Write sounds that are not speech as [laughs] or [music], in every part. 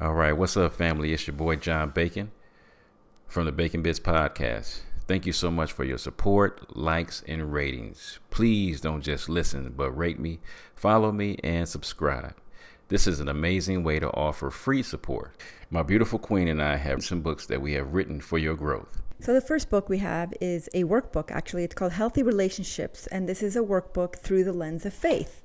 All right, what's up, family? It's your boy John Bacon from the Bacon Bitz Podcast. Thank you so much for your support, likes, and ratings. Please don't just listen, but rate me, follow me, and subscribe. This is an amazing way to offer free support. My beautiful queen and I have some books that we have written for your growth. So, the first book we have is a workbook, actually. It's called Healthy Relationships, and this is a workbook through the lens of faith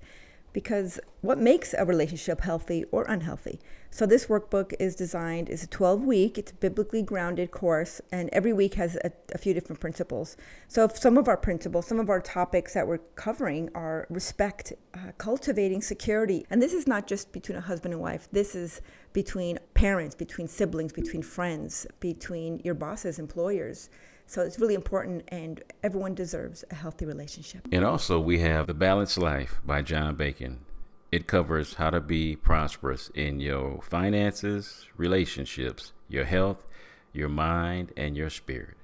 because what makes a relationship healthy or unhealthy? So this workbook is designed is a 12 week, it's a biblically grounded course and every week has a, a few different principles. So some of our principles, some of our topics that we're covering are respect, uh, cultivating security. And this is not just between a husband and wife. This is between parents, between siblings, between friends, between your bosses, employers. So it's really important, and everyone deserves a healthy relationship. And also, we have The Balanced Life by John Bacon. It covers how to be prosperous in your finances, relationships, your health, your mind, and your spirit.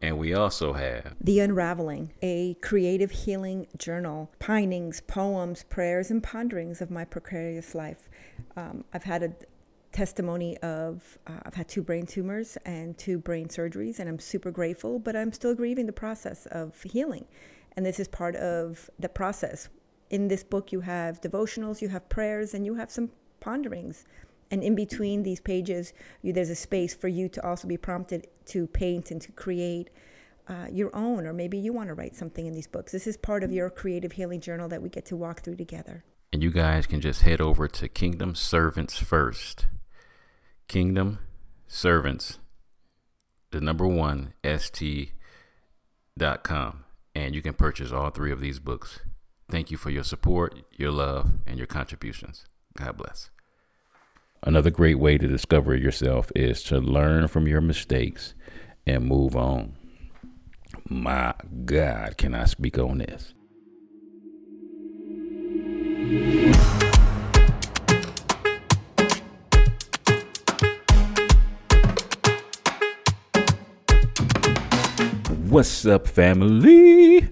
And we also have The Unraveling, a creative healing journal, pinings, poems, prayers, and ponderings of my precarious life. Um, I've had a, testimony of uh, I've had two brain tumors and two brain surgeries, and I'm super grateful, but I'm still grieving the process of healing. And this is part of the process. In this book, you have devotionals, you have prayers, and you have some ponderings. And in between these pages, you, there's a space for you to also be prompted to paint and to create uh, your own, or maybe you want to write something in these books. This is part of your creative healing journal that we get to walk through together. And you guys can just head over to Kingdom Servants First Kingdom Servants, the number one, st.com. And you can purchase all three of these books. Thank you for your support, your love, and your contributions. God bless. Another great way to discover yourself is to learn from your mistakes and move on. My God, can I speak on this? What's up, family?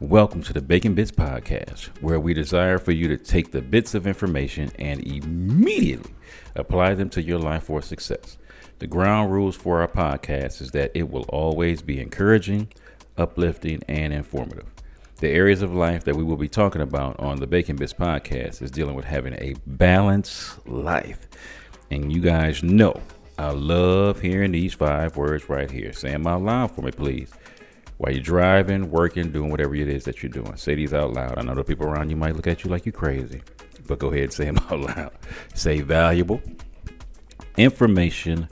Welcome to the Bacon Bitz Podcast, where we desire for you to take the bits of information and immediately apply them to your life for success. The ground rules for our podcast is that it will always be encouraging, uplifting, and informative. The areas of life that we will be talking about on the Bacon Bitz Podcast is dealing with having a balanced life. And you guys know I love hearing these five words right here. Say them out loud for me, please. While you're driving, working, doing whatever it is that you're doing, say these out loud. I know the people around you might look at you like you're crazy, but go ahead and say them [laughs] out loud. Say valuable. Information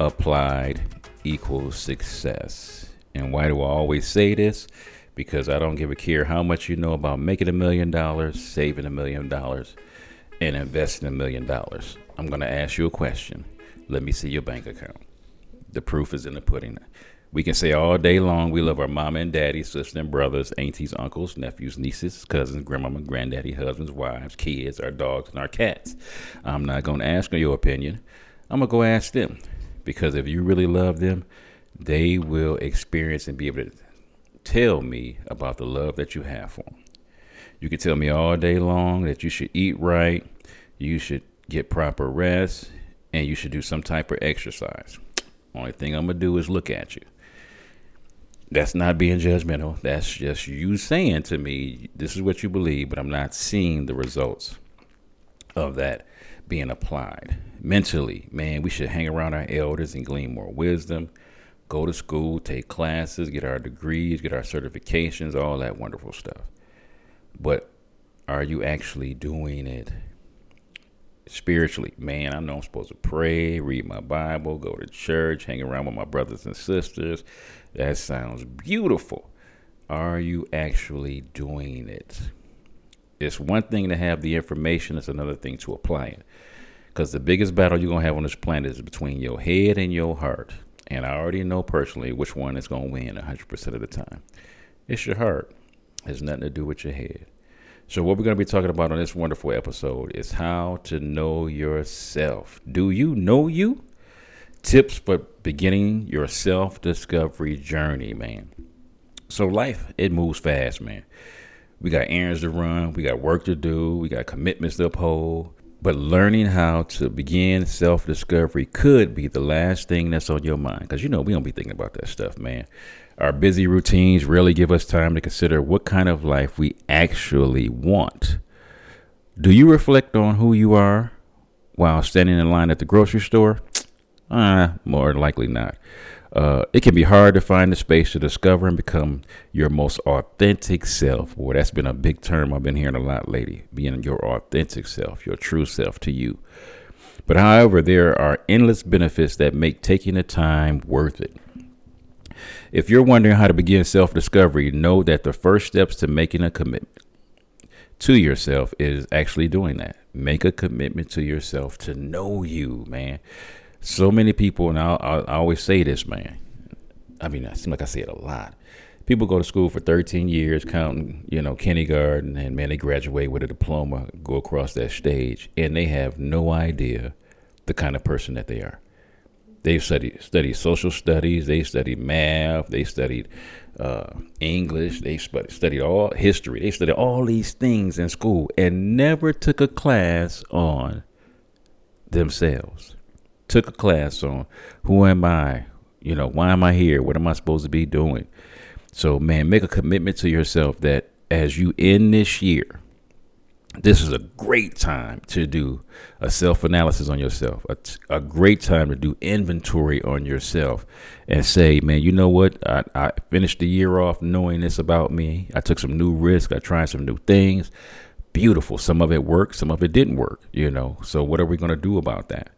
applied equals success. And why do I always say this? Because I don't give a care how much you know about making a million dollars, saving a million dollars, and investing a million dollars. I'm going to ask you a question. Let me see your bank account. The proof is in the pudding. We can say all day long we love our mama and daddy, sister and brothers, aunties, uncles, nephews, nieces, cousins, grandmama, granddaddy, husbands, wives, kids, our dogs, and our cats. I'm not going to ask your opinion. I'm going to go ask them. Because if you really love them, they will experience and be able to tell me about the love that you have for them. You can tell me all day long that you should eat right, you should get proper rest, and you should do some type of exercise. Only thing I'm gonna do is look at you. That's not being judgmental. That's just you saying to me, this is what you believe, but I'm not seeing the results of that being applied. Mentally, man, we should hang around our elders and glean more wisdom, go to school, take classes, get our degrees, get our certifications, all that wonderful stuff. But are you actually doing it spiritually. Man, I know I'm supposed to pray, read my Bible, go to church, hang around with my brothers and sisters. That sounds beautiful. Are you actually doing it? It's one thing to have the information, it's another thing to apply it. Because the biggest battle you're going to have on this planet is between your head and your heart. And I already know personally which one is going to win 100% of the time. It's your heart. It has nothing to do with your head. So, what we're going to be talking about on this wonderful episode is how to know yourself. Do you know you? Tips for beginning your self discovery journey, man. So, life, it moves fast, man. We got errands to run, we got work to do, we got commitments to uphold. But learning how to begin self discovery could be the last thing that's on your mind. Because, you know, we don't be thinking about that stuff, man. Our busy routines rarely give us time to consider what kind of life we actually want. Do you reflect on who you are while standing in line at the grocery store? Uh, [tsk] more likely not. Uh, it can be hard to find the space to discover and become your most authentic self. Boy, that's been a big term I've been hearing a lot lately. Being your authentic self, your true self to you. But however, there are endless benefits that make taking the time worth it. If you're wondering how to begin self discovery, know that the first steps to making a commitment to yourself is actually doing that. Make a commitment to yourself to know you, man. So many people, and I, I always say this, man. I mean, it seems like I say it a lot. People go to school for 13 years, counting, you know, kindergarten, and man, they graduate with a diploma, go across that stage, and they have no idea the kind of person that they are. They've studied studied social studies, they studied math, they studied uh, English, they studied all history, they studied all these things in school, and never took a class on themselves took a class on who am I? You know, why am I here? What am I supposed to be doing? So, man, make a commitment to yourself that as you end this year, this is a great time to do a self analysis on yourself, a, a, great time to do inventory on yourself and say, man, you know what? I, I finished the year off knowing this about me. I took some new risks, I tried some new things. Beautiful. Some of it worked, some of it didn't work, you know. So, what are we going to do about that?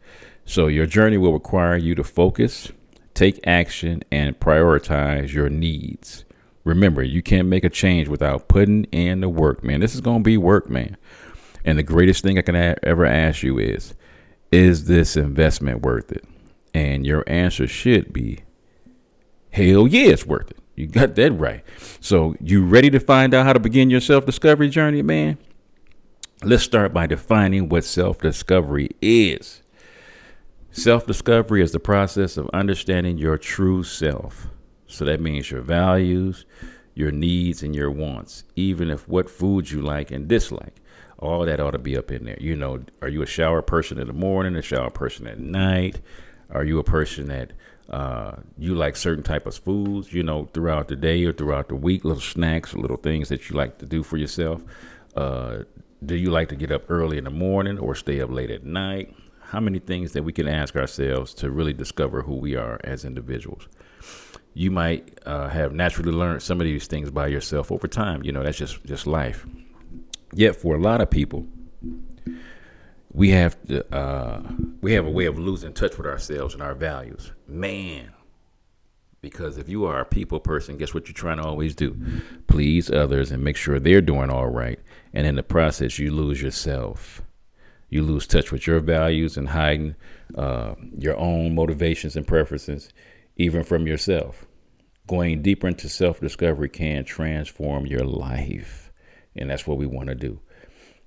So your journey will require you to focus, take action, and prioritize your needs. Remember, you can't make a change without putting in the work, man. This is going to be work, man. And the greatest thing I can a- ever ask you is, is this investment worth it? And your answer should be, hell yeah, it's worth it. You got [laughs] that right. So, you ready to find out how to begin your self discovery journey, man? Let's start by defining what self discovery is. Self discovery is the process of understanding your true self. So that means your values, your needs, and your wants, even if what foods you like and dislike. All that ought to be up in there. You know, are you a shower person in the morning, a shower person at night? Are you a person that uh, you like certain type of foods, you know, throughout the day or throughout the week, little snacks, little things that you like to do for yourself? Uh, do you like to get up early in the morning or stay up late at night? how many things that we can ask ourselves to really discover who we are as individuals. You might uh, have naturally learned some of these things by yourself over time. You know, that's just just life. Yet for a lot of people, we have to, uh, we have a way of losing touch with ourselves and our values. Man, because if you are a people person, guess what you're trying to always do? Please others and make sure they're doing all right. And in the process, you lose yourself you lose touch with your values and hiding uh, your own motivations and preferences, even from yourself. Going deeper into self discovery can transform your life. And that's what we want to do.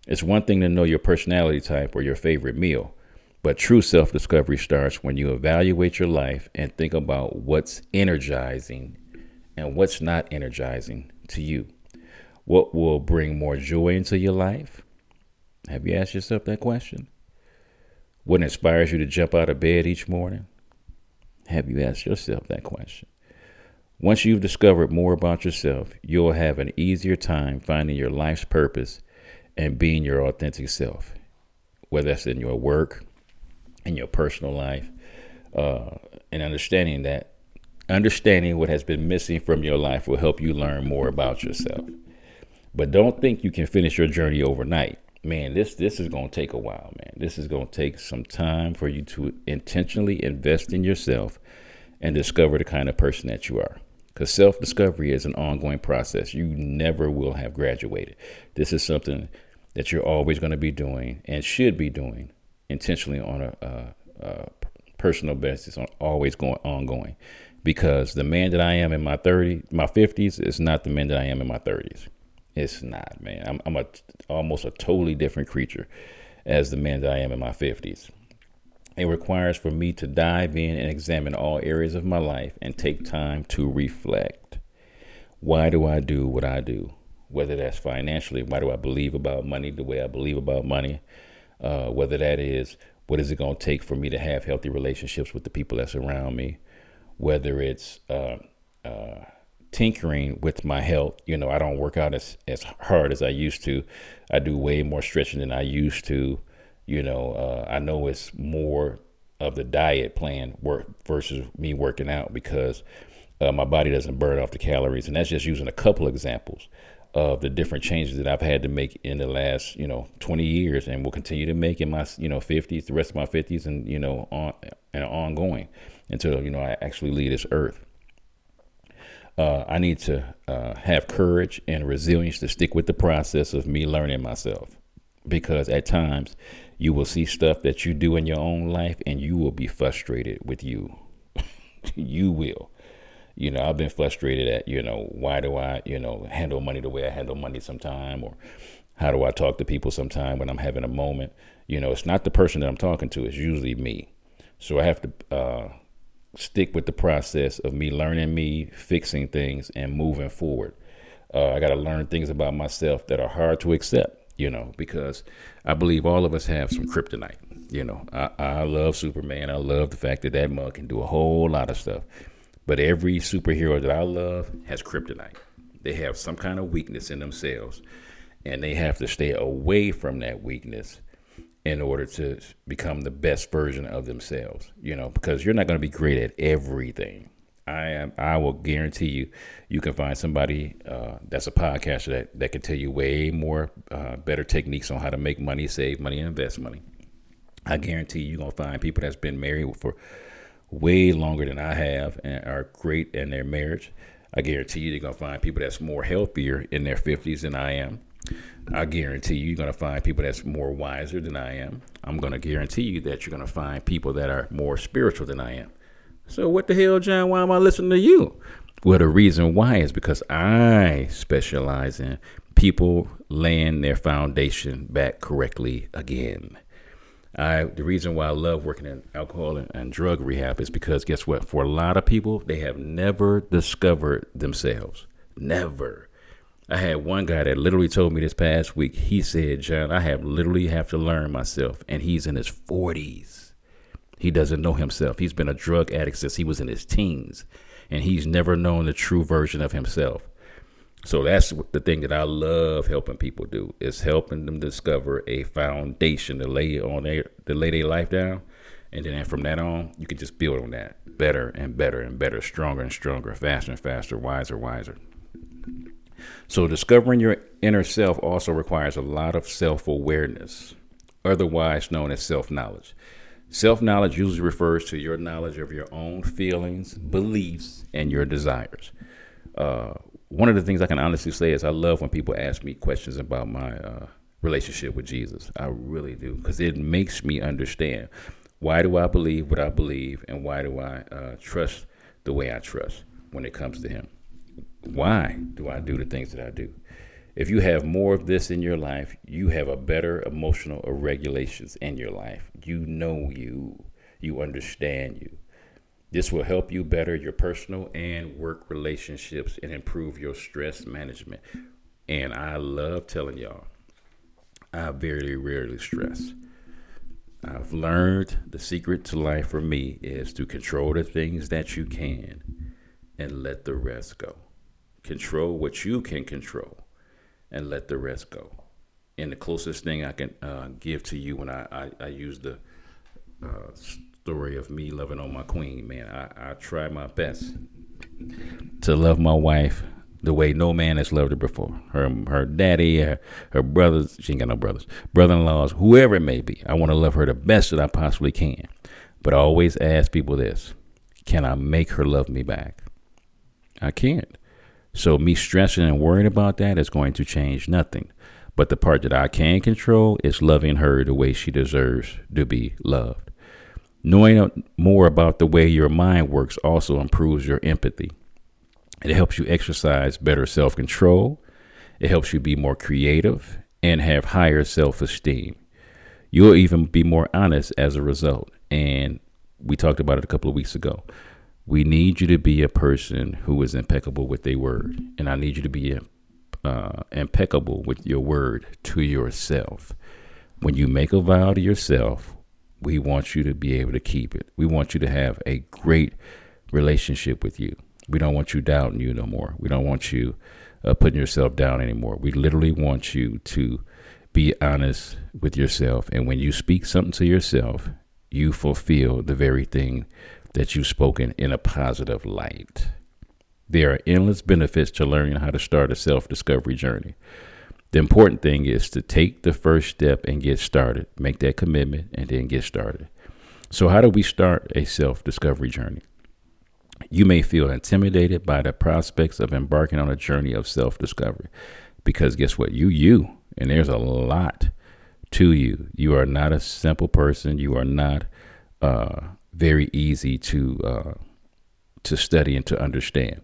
It's one thing to know your personality type or your favorite meal, but true self discovery starts when you evaluate your life and think about what's energizing and what's not energizing to you. What will bring more joy into your life? Have you asked yourself that question? What inspires you to jump out of bed each morning? Have you asked yourself that question? Once you've discovered more about yourself, you'll have an easier time finding your life's purpose and being your authentic self, whether that's in your work, in your personal life, uh, and understanding that understanding what has been missing from your life will help you learn more about yourself. But don't think you can finish your journey overnight man, this this is to take a while, man. This is to take some time for you to intentionally invest in yourself and discover the kind of person that you are. Because self discovery is an ongoing process. You never will have graduated. This is something that you're always going to be doing and should be doing intentionally on a, a, a personal basis, on always going ongoing. Because the man that I am in my 30, my 50s is not the man that I am in my 30s. It's not, man. I'm, I'm a almost a totally different creature as the man that I am in my 50s. It requires for me to dive in and examine all areas of my life and take time to reflect. Why do I do what I do? Whether that's financially, why do I believe about money the way I believe about money? Uh, whether that is what is it going to take for me to have healthy relationships with the people that's around me, whether it's uh, uh, tinkering with my health. You know, I don't work out as, as hard as I used to. I do way more stretching than I used to. You know, uh, I know it's more of the diet plan work versus me working out because uh, my body doesn't burn off the calories. And that's just using a couple examples of the different changes that I've had to make in the last, you know, 20 years and will continue to make in my, you know, 50s, the rest of my 50s and, you know, on and ongoing until, you know, I actually leave this earth. Uh, I need to uh, have courage and resilience to stick with the process of me learning myself because at times you will see stuff that you do in your own life and you will be frustrated with you. [laughs] you will. You know, I've been frustrated at, you know, why do I, you know, handle money the way I handle money sometime or how do I talk to people sometime when I'm having a moment? You know, it's not the person that I'm talking to, it's usually me. So I have to uh, stick with the process of me learning me, fixing things, and moving forward. Uh, I got to learn things about myself that are hard to accept you know, because I believe all of us have some kryptonite. You know, I, I love Superman. I love the fact that that mug can do a whole lot of stuff. But every superhero that I love has kryptonite. They have some kind of weakness in themselves, and they have to stay away from that weakness in order to become the best version of themselves. You know, because you're not going to be great at everything. I am. I will guarantee you, you can find somebody uh, that's a podcaster that that can tell you way more uh, better techniques on how to make money, save money, and invest money. I guarantee you, you're gonna find people that's been married for way longer than I have and are great in their marriage. I guarantee you, you're gonna find people that's more healthier in their 50s than I am. I guarantee you, you're gonna find people that's more wiser than I am. I'm gonna guarantee you that you're gonna find people that are more spiritual than I am. So what the hell, John? Why am I listening to you? Well, the reason why is because I specialize in people laying their foundation back correctly again. I the reason why I love working in alcohol and, and, drug rehab is because guess what? For a lot of people, they have never discovered themselves. Never. I had one guy that literally told me this past week. He said, "John, I have literally have to learn myself," and he's in his forties. He doesn't know himself. He's been a drug addict since he was in his teens, and he's never known the true version of himself. So that's the thing that I love helping people do is helping them discover a foundation to lay on their to lay their life down, and then from that on, you can just build on that better and better and better, stronger and stronger, faster and faster, wiser, wiser. So discovering your inner self also requires a lot of self awareness, otherwise known as self knowledge. Self knowledge usually refers to your knowledge of your own feelings, beliefs, and your desires. Uh, one of the things I can honestly say is I love when people ask me questions about my uh, relationship with Jesus. I really do because it makes me understand why do I believe what I believe and why do I uh, trust the way I trust when it comes to Him. Why do I do the things that I do? if you have more of this in your life, you have a better emotional regulations in your life. You know you, you understand you. This will help you better your personal and work relationships and improve your stress management. And I love telling y'all, I very rarely stress. I've learned the secret to life for me is to control the things that you can and let the rest go. Control what you can control and let the rest go. And the closest thing I can uh, give to you when I, I, I use the uh, story of me loving on my queen, man, I, I try my best to love my wife the way no man has loved her before. Her her daddy, her, her brothers, she ain't got no brothers, brother in laws, whoever it may be. I want to love her the best that I possibly can. But I always ask people this can I make her love me back? I can't. So me stressing and worrying about that is going to change nothing. But the part that I can control is loving her the way she deserves to be loved. Knowing more about the way your mind works also improves your empathy. It helps you exercise better self control. It helps you be more creative and have higher self esteem. You'll even be more honest as a result. And we talked about it a couple of weeks ago. We need you to be a person who is impeccable with their word. And I need you to be uh, impeccable with your word to yourself. when you make a vow to yourself, we want you to be able to keep it. We want you to have a great relationship with you. We don't want you doubting you no more. We don't want you uh, putting yourself down anymore. We literally want you to be honest with yourself. And when you speak something to yourself, you fulfill the very thing that you've spoken in a positive light. There are endless benefits to learning how to start a self discovery journey. The important thing is to take the first step and get started, make that commitment, and then get started. So, how do we start a self discovery journey? You may feel intimidated by the prospects of embarking on a journey of self discovery because guess what? You, you, and there's a lot to you. You are not a simple person. You are not uh, very easy to uh, to study and to understand.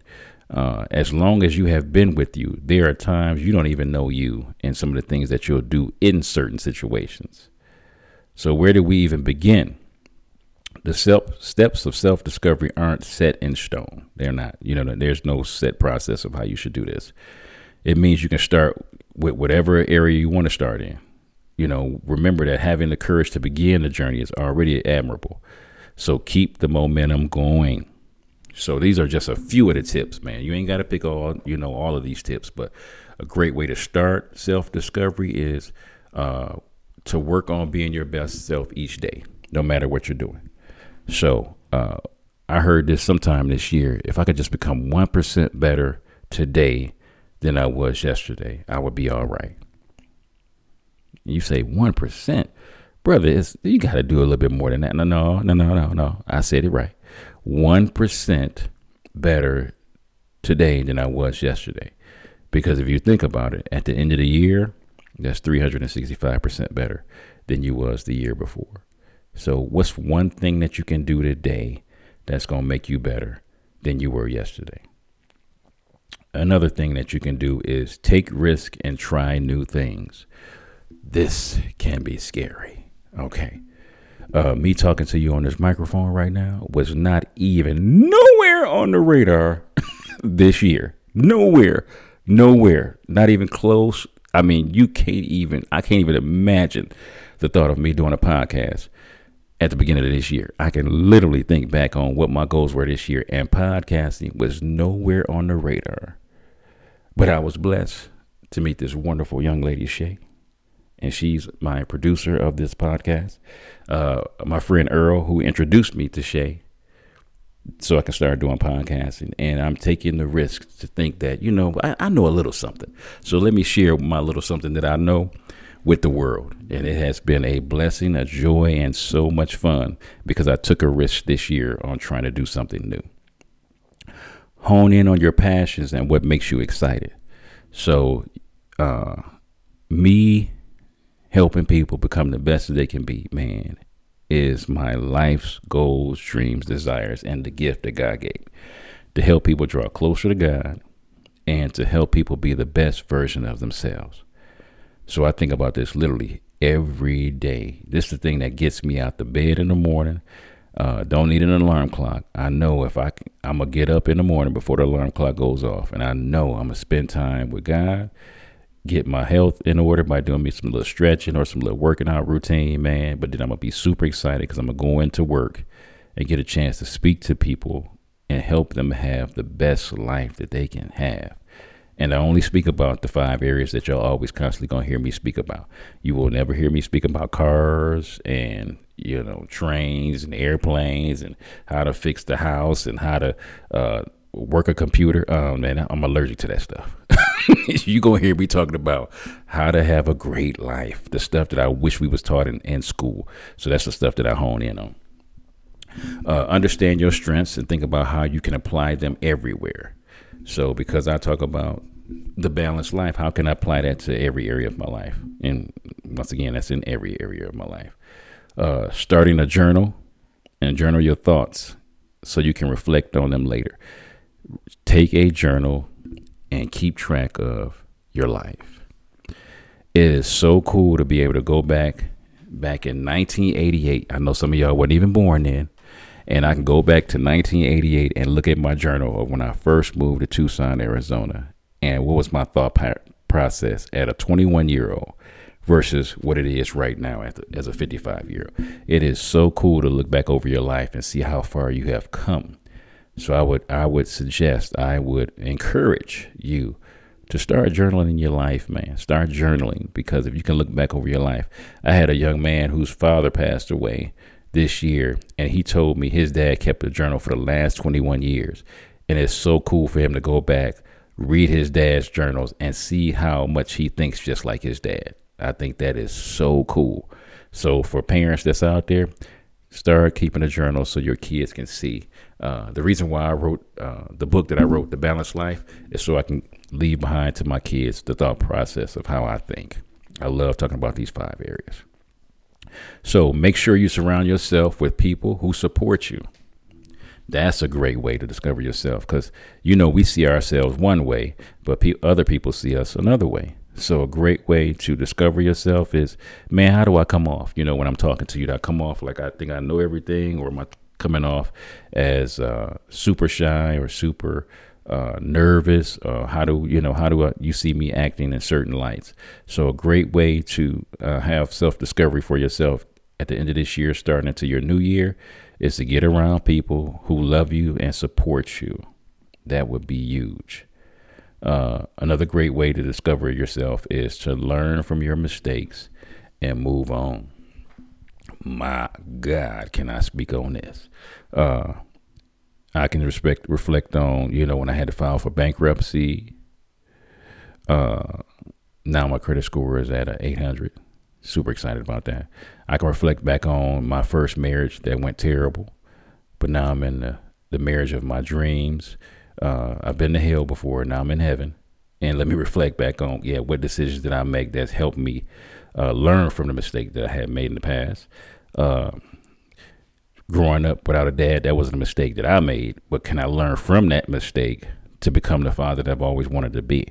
Uh, as long as you have been with you, there are times you don't even know you and some of the things that you'll do in certain situations. So, where do we even begin? The self steps of self discovery aren't set in stone. They're not. You know, there's no set process of how you should do this. It means you can start with whatever area you want to start in. You know, remember that having the courage to begin the journey is already admirable. So keep the momentum going. So these are just a few of the tips, man. You ain't got to pick all, you know, all of these tips, but a great way to start self-discovery is uh, to work on being your best self each day, no matter what you're doing. So uh, I heard this sometime this year. If I could just become one percent better today than I was yesterday, I would be all right. You say one percent, brother. It's, you got to do a little bit more than that. No, no, no, no, no, no. I said it right. 1% better today than I was yesterday. Because if you think about it, at the end of the year, that's 365% better than you was the year before. So, what's one thing that you can do today that's going to make you better than you were yesterday? Another thing that you can do is take risk and try new things. This can be scary. Okay uh, me talking to you on this microphone right now was not even nowhere on the radar [laughs] this year. Nowhere, nowhere, not even close. I mean, you can't even, I can't even imagine the thought of me doing a podcast at the beginning of this year. I can literally think back on what my goals were this year, and podcasting was nowhere on the radar. But I was blessed to meet this wonderful young lady, Shay and she's my producer of this podcast. Uh, my friend Earl, who introduced me to Shay, so I can start doing podcasting. And I'm taking the risk to think that, you know, I, I, know a little something. So let me share my little something that I know with the world. And it has been a blessing, a joy, and so much fun because I took a risk this year on trying to do something new. Hone in on your passions and what makes you excited. So, uh, me helping people become the best that they can be, man, is my life's goals, dreams, desires, and the gift that God gave to help people draw closer to God and to help people be the best version of themselves. So I think about this literally every day. This is the thing that gets me out the bed in the morning. Uh, don't need an alarm clock. I know if I can, I'm gonna get up in the morning before the alarm clock goes off, and I know I'm gonna spend time with God get my health in order by doing me some little stretching or some little working out routine, man. But then I'm gonna be super excited because I'm gonna go into work and get a chance to speak to people and help them have the best life that they can have. And I only speak about the five areas that y'all always constantly gonna hear me speak about. You will never hear me speak about cars and you know trains and airplanes and how to fix the house and how to uh, work a computer. Um, man, I'm allergic to that stuff. [laughs] you gonna hear me talking about how to have a great life, the stuff that I wish we was taught in, in school. So that's the stuff that I hone in on. Uh, understand your strengths and think about how you can apply them everywhere. So because I talk about the balanced life, how can I apply that to every area of my life? And once again, that's in every area of my life. Uh, starting a journal and journal your thoughts so you can reflect on them later. Take a journal and keep track of your life. It is so cool to be able to go back back in 1988. I know some of y'all weren't even born then. And I can go back to 1988 and look at my journal of when I first moved to Tucson, Arizona. And what was my thought process at a 21 year old versus what it is right now as a, as a 55 year old. It is so cool to look back over your life and see how far you have come. So I would I would suggest I would encourage you to start journaling in your life, man. Start journaling because if you can look back over your life, I had a young man whose father passed away this year, and he told me his dad kept a journal for the last 21 years, and it's so cool for him to go back, read his dad's journals, and see how much he thinks just like his dad. I think that is so cool. So for parents that's out there, start keeping a journal so your kids can see. Uh, the reason why I wrote uh, the book that I wrote, The Balanced Life, is so I can leave behind to my kids the thought process of how I think. I love talking about these five areas. So make sure you surround yourself with people who support you. That's a great way to discover yourself because you know we see ourselves one way, but pe- other people see us another way. So a great way to discover yourself is, man, how do I come off? You know, when I'm talking to you, do I come off like I think I know everything, or am I coming off as uh, super shy or super uh, nervous? Uh, how do you know? How do I, you see me acting in certain lights? So a great way to uh, have self discovery for yourself at the end of this year, starting into your new year, is to get around people who love you and support you. That would be huge. Uh, another great way to discover yourself is to learn from your mistakes and move on. My God, can I speak on this? Uh, I can respect reflect on you know when I had to file for bankruptcy. Uh, now my credit score is at a 800. Super excited about that. I can reflect back on my first marriage that went terrible, but now I'm in the, the marriage of my dreams uh, I've been to hell before. Now I'm in heaven. And let me [laughs] reflect back on, yeah, what decisions did I make that's helped me uh, learn from the mistake that I had made in the past. Uh, growing up without a dad, that wasn't a mistake that I made. But can I learn from that mistake to become the father that I've always wanted to be?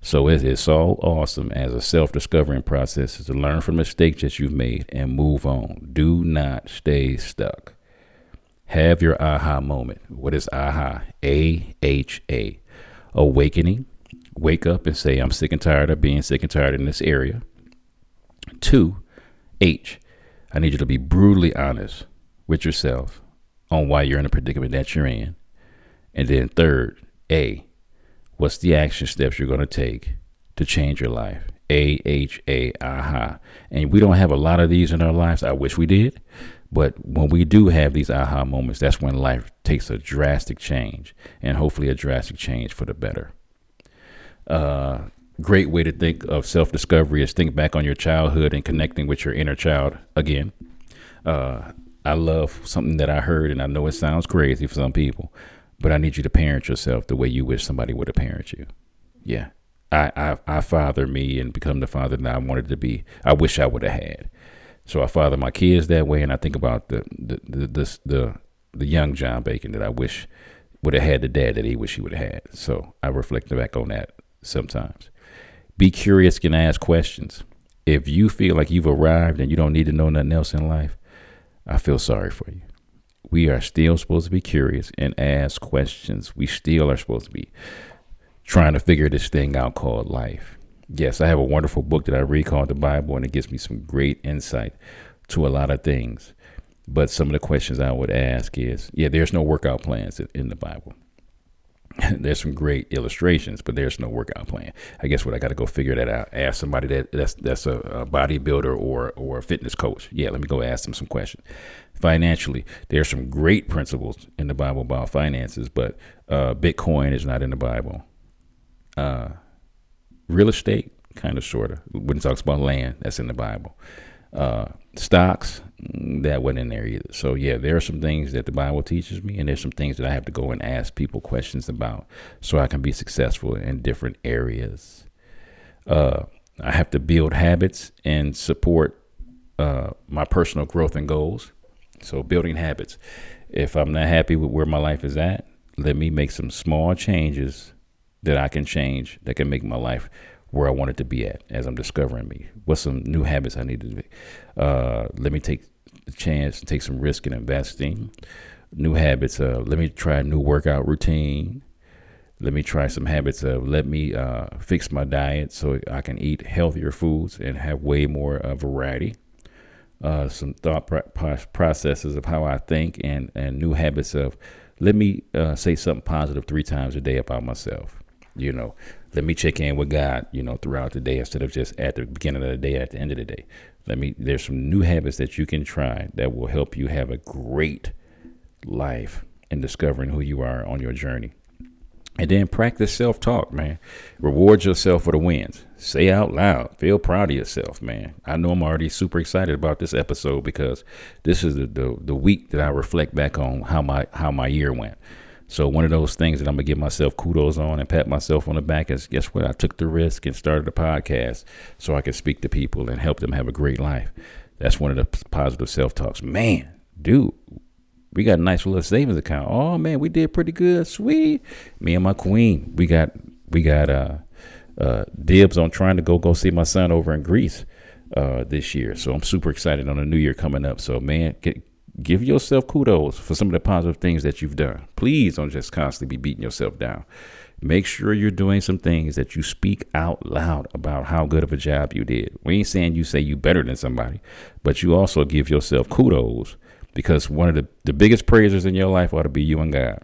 So it's, it's so awesome as a self discovering process is to learn from mistakes that you've made and move on. Do not stay stuck. Have your aha moment. What is aha? A H A. Awakening. Wake up and say, I'm sick and tired of being sick and tired in this area. Two, H. I need you to be brutally honest with yourself on why you're in the predicament that you're in. And then third, A. What's the action steps you're going to take to change your life? A H A aha. And we don't have a lot of these in our lives. I wish we did. But when we do have these aha moments, that's when life takes a drastic change and hopefully a drastic change for the better. Uh, great way to think of self discovery is think back on your childhood and connecting with your inner child again. Uh, I love something that I heard, and I know it sounds crazy for some people, but I need you to parent yourself the way you wish somebody would have parented you. Yeah. I, I, I father me and become the father that I wanted to be. I wish I would have had. So I father my kids that way, and I think about the the the the, the, the young John Bacon that I wish would have had the dad that he wish he would have had. So I reflect back on that sometimes. Be curious and ask questions. If you feel like you've arrived and you don't need to know nothing else in life, I feel sorry for you. We are still supposed to be curious and ask questions. We still are supposed to be trying to figure this thing out called life. Yes, I have a wonderful book that I read called the Bible, and it gives me some great insight to a lot of things. But some of the questions I would ask is, yeah, there's no workout plans in the Bible. [laughs] there's some great illustrations, but there's no workout plan. I guess what I got to go figure that out. Ask somebody that that's that's a, a bodybuilder or or a fitness coach. Yeah, let me go ask them some questions. Financially, there's some great principles in the Bible about finances, but uh, Bitcoin is not in the Bible. Uh, Real estate, kind of sort of. When it talks about land, that's in the Bible. Uh, stocks, mm, that wasn't in there either. So yeah, there are some things that the Bible teaches me, and there's some things that I have to go and ask people questions about, so I can be successful in different areas. Uh, I have to build habits and support uh, my personal growth and goals. So building habits. If I'm not happy with where my life is at, let me make some small changes that I can change that can make my life where I want it to be at as I'm discovering me. What's some new habits I need to uh, let me take the chance and take some risk in investing. New habits. Uh, let me try a new workout routine. Let me try some habits of let me uh, fix my diet so I can eat healthier foods and have way more uh, variety. Uh, some thought processes of how I think and, and new habits of let me uh, say something positive three times a day about myself. You know, let me check in with God, you know, throughout the day instead of just at the beginning of the day, at the end of the day. Let me, there's some new habits that you can try that will help you have a great life in discovering who you are on your journey. And then practice self talk, man. Reward yourself for the wins. Say out loud. Feel proud of yourself, man. I know I'm already super excited about this episode because this is the, the, the week that I reflect back on how my how my year went. So one of those things that I'm gonna give myself kudos on and pat myself on the back is guess what? I took the risk and started a podcast so I could speak to people and help them have a great life. That's one of the positive self talks. Man, dude, we got a nice little savings account. Oh man, we did pretty good. Sweet. Me and my queen, we got we got uh uh dibs on trying to go go see my son over in Greece uh this year. So I'm super excited on the new year coming up. So man, get, give yourself kudos for some of the positive things that you've done. Please don't just constantly be beating yourself down. Make sure you're doing some things that you speak out loud about how good of a job you did. We ain't saying you say you better than somebody, but you also give yourself kudos because one of the, the biggest praisers in your life ought to be you and God.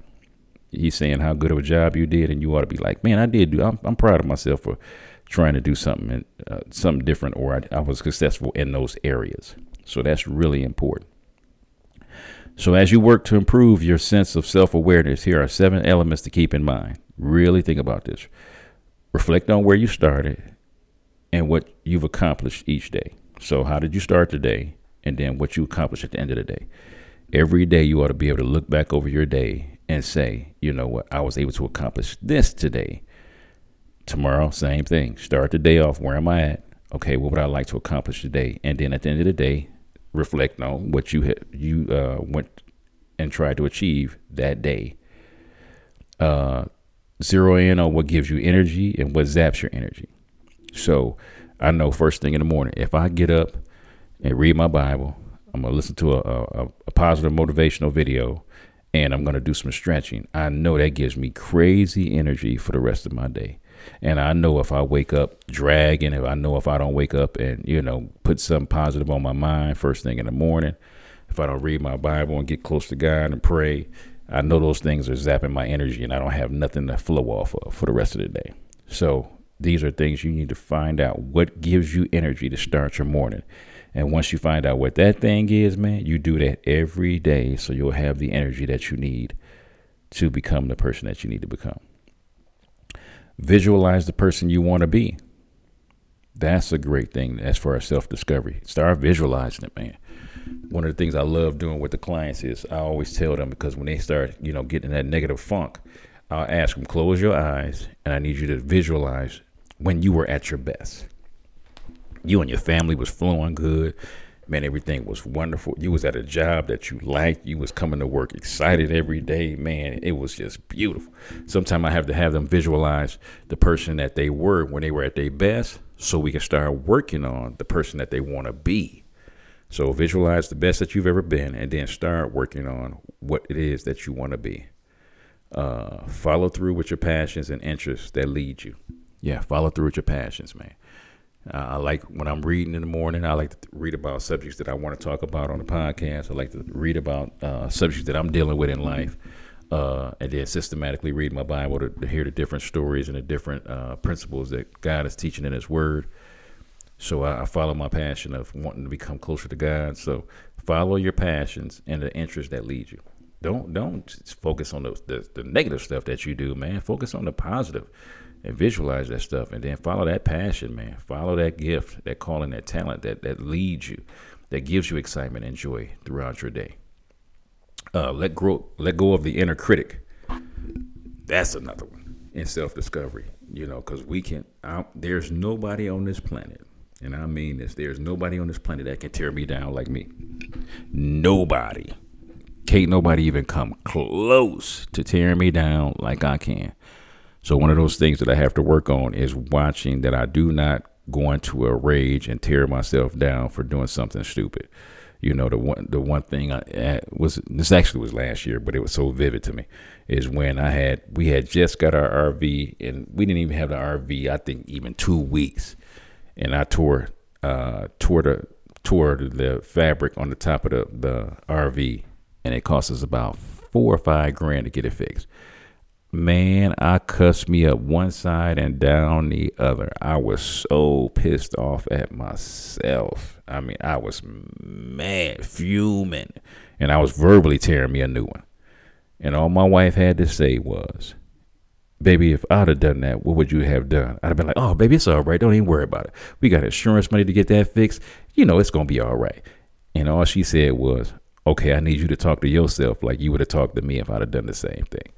He's saying how good of a job you did, and you ought to be like, man, I did do. I'm, I'm proud of myself for trying to do something, uh, something different, or I, I was successful in those areas. So that's really important. So as you work to improve your sense of self awareness, here are seven elements to keep in mind. Really think about this. Reflect on where you started and what you've accomplished each day. So, how did you start the day? and then what you accomplished at the end of the day. Every day you ought to be able to look back over your day and say, you know what, I was able to accomplish this today. Tomorrow, same thing. Start the day off. Where am I at? Okay, what would I like to accomplish today? And then at the end of the day, reflect on what you ha- you uh, went and tried to achieve that day. Uh, zero in on what gives you energy and what zaps your energy. So I know first thing in the morning, if I get up and read my Bible. I'm gonna listen to a, a, a positive motivational video, and I'm gonna do some stretching. I know that gives me crazy energy for the rest of my day. And I know if I wake up dragging, if I know if I don't wake up and you know put something positive on my mind first thing in the morning, if I don't read my Bible and get close to God and pray, I know those things are zapping my energy, and I don't have nothing to flow off of for the rest of the day. So these are things you need to find out what gives you energy to start your morning. And once you find out what that thing is, man, you do that every day so you'll have the energy that you need to become the person that you need to become. Visualize the person you want to be. That's a great thing as far as self discovery. Start visualizing it, man. One of the things I love doing with the clients is I always tell them because when they start, you know, getting that negative funk, I'll ask them, close your eyes, and I need you to visualize when you were at your best you and your family was flowing good man everything was wonderful. You was at a job that you liked. You was coming to work excited every day. Man it was just beautiful. Sometimes i have to have them visualize the person that they were when they were at their best so we can start working on the person that they want to be. So visualize the best that you've ever been and then start working on what it is that you want to be. Uh, follow through with your passions and interests that lead you. Yeah follow through with your passions man uh, I like when I'm reading in the morning. I like to read about subjects that I want to talk about on the podcast. I like to read about uh, subjects that I'm dealing with in life, uh, and then systematically read my Bible to, to hear the different stories and the different uh, principles that God is teaching in His Word. So I, I, follow my passion of wanting to become closer to God. So follow your passions and the interests that lead you. Don't don't focus on the, the, the negative stuff that you do, man. Focus on the positive and visualize that stuff and then follow that passion, man. Follow that gift, that calling, that talent that, that leads you, that gives you excitement and joy throughout your day. Uh, let grow, let go of the inner critic. That's another one in self discovery, you know, because we can. I, there's nobody on this planet, and I mean this. There's nobody on this planet that can tear me down like me. Nobody. Can't nobody even come close to tearing me down like I can. So one of those things that I have to work on is watching that I do not go into a rage and tear myself down for doing something stupid. You know, the one the one thing I was this actually was last year, but it was so vivid to me is when I had we had just got our RV and we didn't even have the RV. I think even two weeks, and I tore uh, tore the tore the fabric on the top of the the RV, and it cost us about four or five grand to get it fixed. Man, I cussed me up one side and down the other. I was so pissed off at myself. I mean, I was mad, fuming, and I was verbally tearing me a new one. And all my wife had to say was, Baby, if I'd have done that, what would you have done? I'd have been like, Oh, baby, it's all right. Don't even worry about it. We got insurance money to get that fixed. You know, it's going to be all right. And all she said was, Okay, I need you to talk to yourself like you would have talked to me if I'd have done the same thing.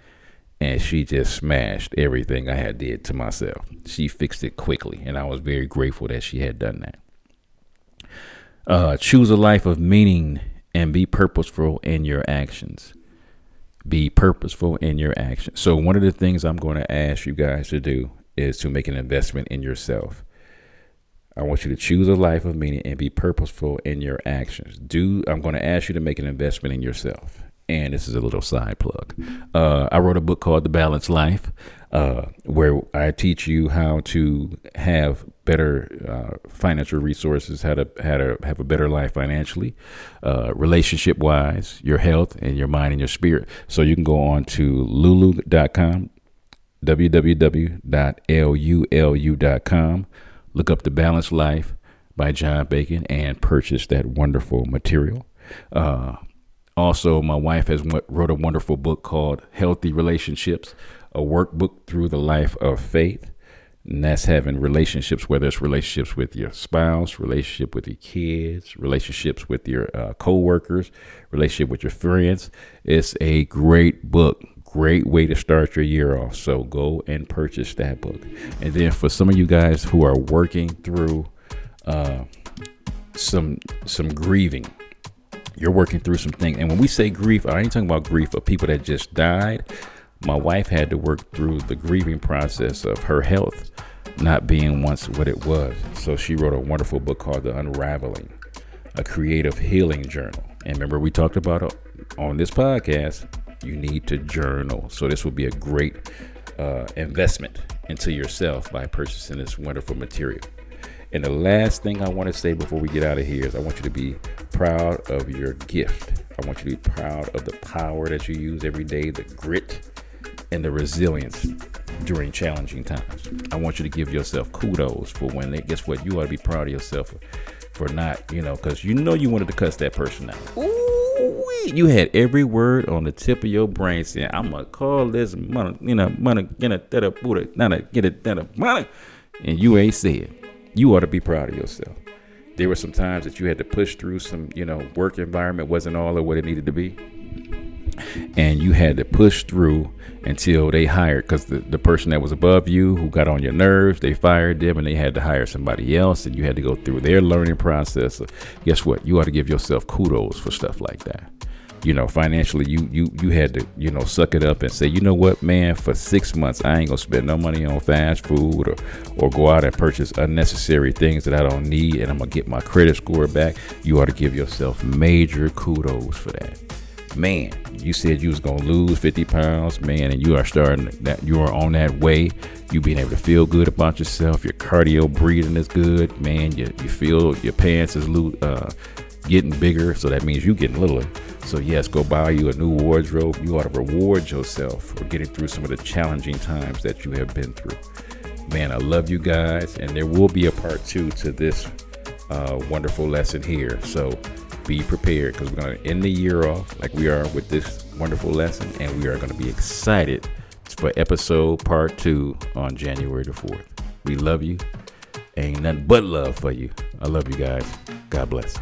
And she just smashed everything I had did to myself. She fixed it quickly, and I was very grateful that she had done that. Uh, choose a life of meaning and be purposeful in your actions be purposeful in your actions. So, one of the things I'm going to ask you guys to do is to make an investment in yourself. I want you to choose a life of meaning and be purposeful in your actions. Do I'm going to ask you to make an investment in yourself. And this is a little side plug. Uh, I wrote a book called The Balanced Life, uh, where I teach you how to have better uh, financial resources, how to how to have a better life financially, uh, relationship wise, your health and your mind and your spirit. So you can go on to lulu.com, www.lulu.com, look up the Balanced Life by John Bacon, and purchase that wonderful material. Also, my wife has wrote a wonderful book called Healthy Relationships, a workbook through the life of faith. And that's having relationships, whether it's relationships with your spouse, relationship with your kids, relationships with your uh, coworkers, relationship with your friends. It's a great book, great way to start your year off. So go and purchase that book. And then for some of you guys who are working through uh, some some grieving, you're working through some things. And when we say grief, I ain't talking about grief of people that just died my wife had to work through the grieving process of her health not being once what it was. So she wrote a wonderful book called The Unraveling, a creative healing journal. And remember, we talked about uh, on this podcast, you need to journal. So this will be a great uh, investment into yourself by purchasing this wonderful material. And the last thing I want to say before we get out of here is I want you to be proud of your gift. I want you to be proud of the power that you use every day, the grit and the resilience during challenging times. I want you to give yourself kudos for when they guess what you ought to be proud of yourself for, not, you know, because you know you wanted to cuss that person out. Ooh, you had every word on the tip of your brain saying, "I'm gonna call this money, you know, money, get it, that a not a get it, that a money," and you ain't said. You ought to be proud of yourself. There were some times that you had to push through some, you know, work environment wasn't all of what it needed to be. And you had to push through until they hired because the, the person that was above you who got on your nerves they fired them and they had to hire somebody else and you had to go through their learning process. Guess what? You ought to give yourself kudos for stuff like that you know financially you you you had to you know suck it up and say you know what man for six months i ain't gonna spend no money on fast food or or go out and purchase unnecessary things that i don't need and i'm gonna get my credit score back you ought to give yourself major kudos for that man, you said you was gonna lose 50 pounds, man, and you are starting that you are on that way. You being able to feel good about yourself. Your cardio breathing is good, man. You, you feel your pants is uh, getting bigger, so that means you getting littler. So yes, go buy you a new wardrobe. You ought to reward yourself for getting through some of the challenging times that you have been through. Man, I love you guys, and there will be a part two to this uh, wonderful lesson here. So be prepared because we're going to end the year off like we are with this wonderful lesson, and we are going to be excited for episode part two on January the 4th. We love you. Ain't nothing but love for you. I love you guys. God bless.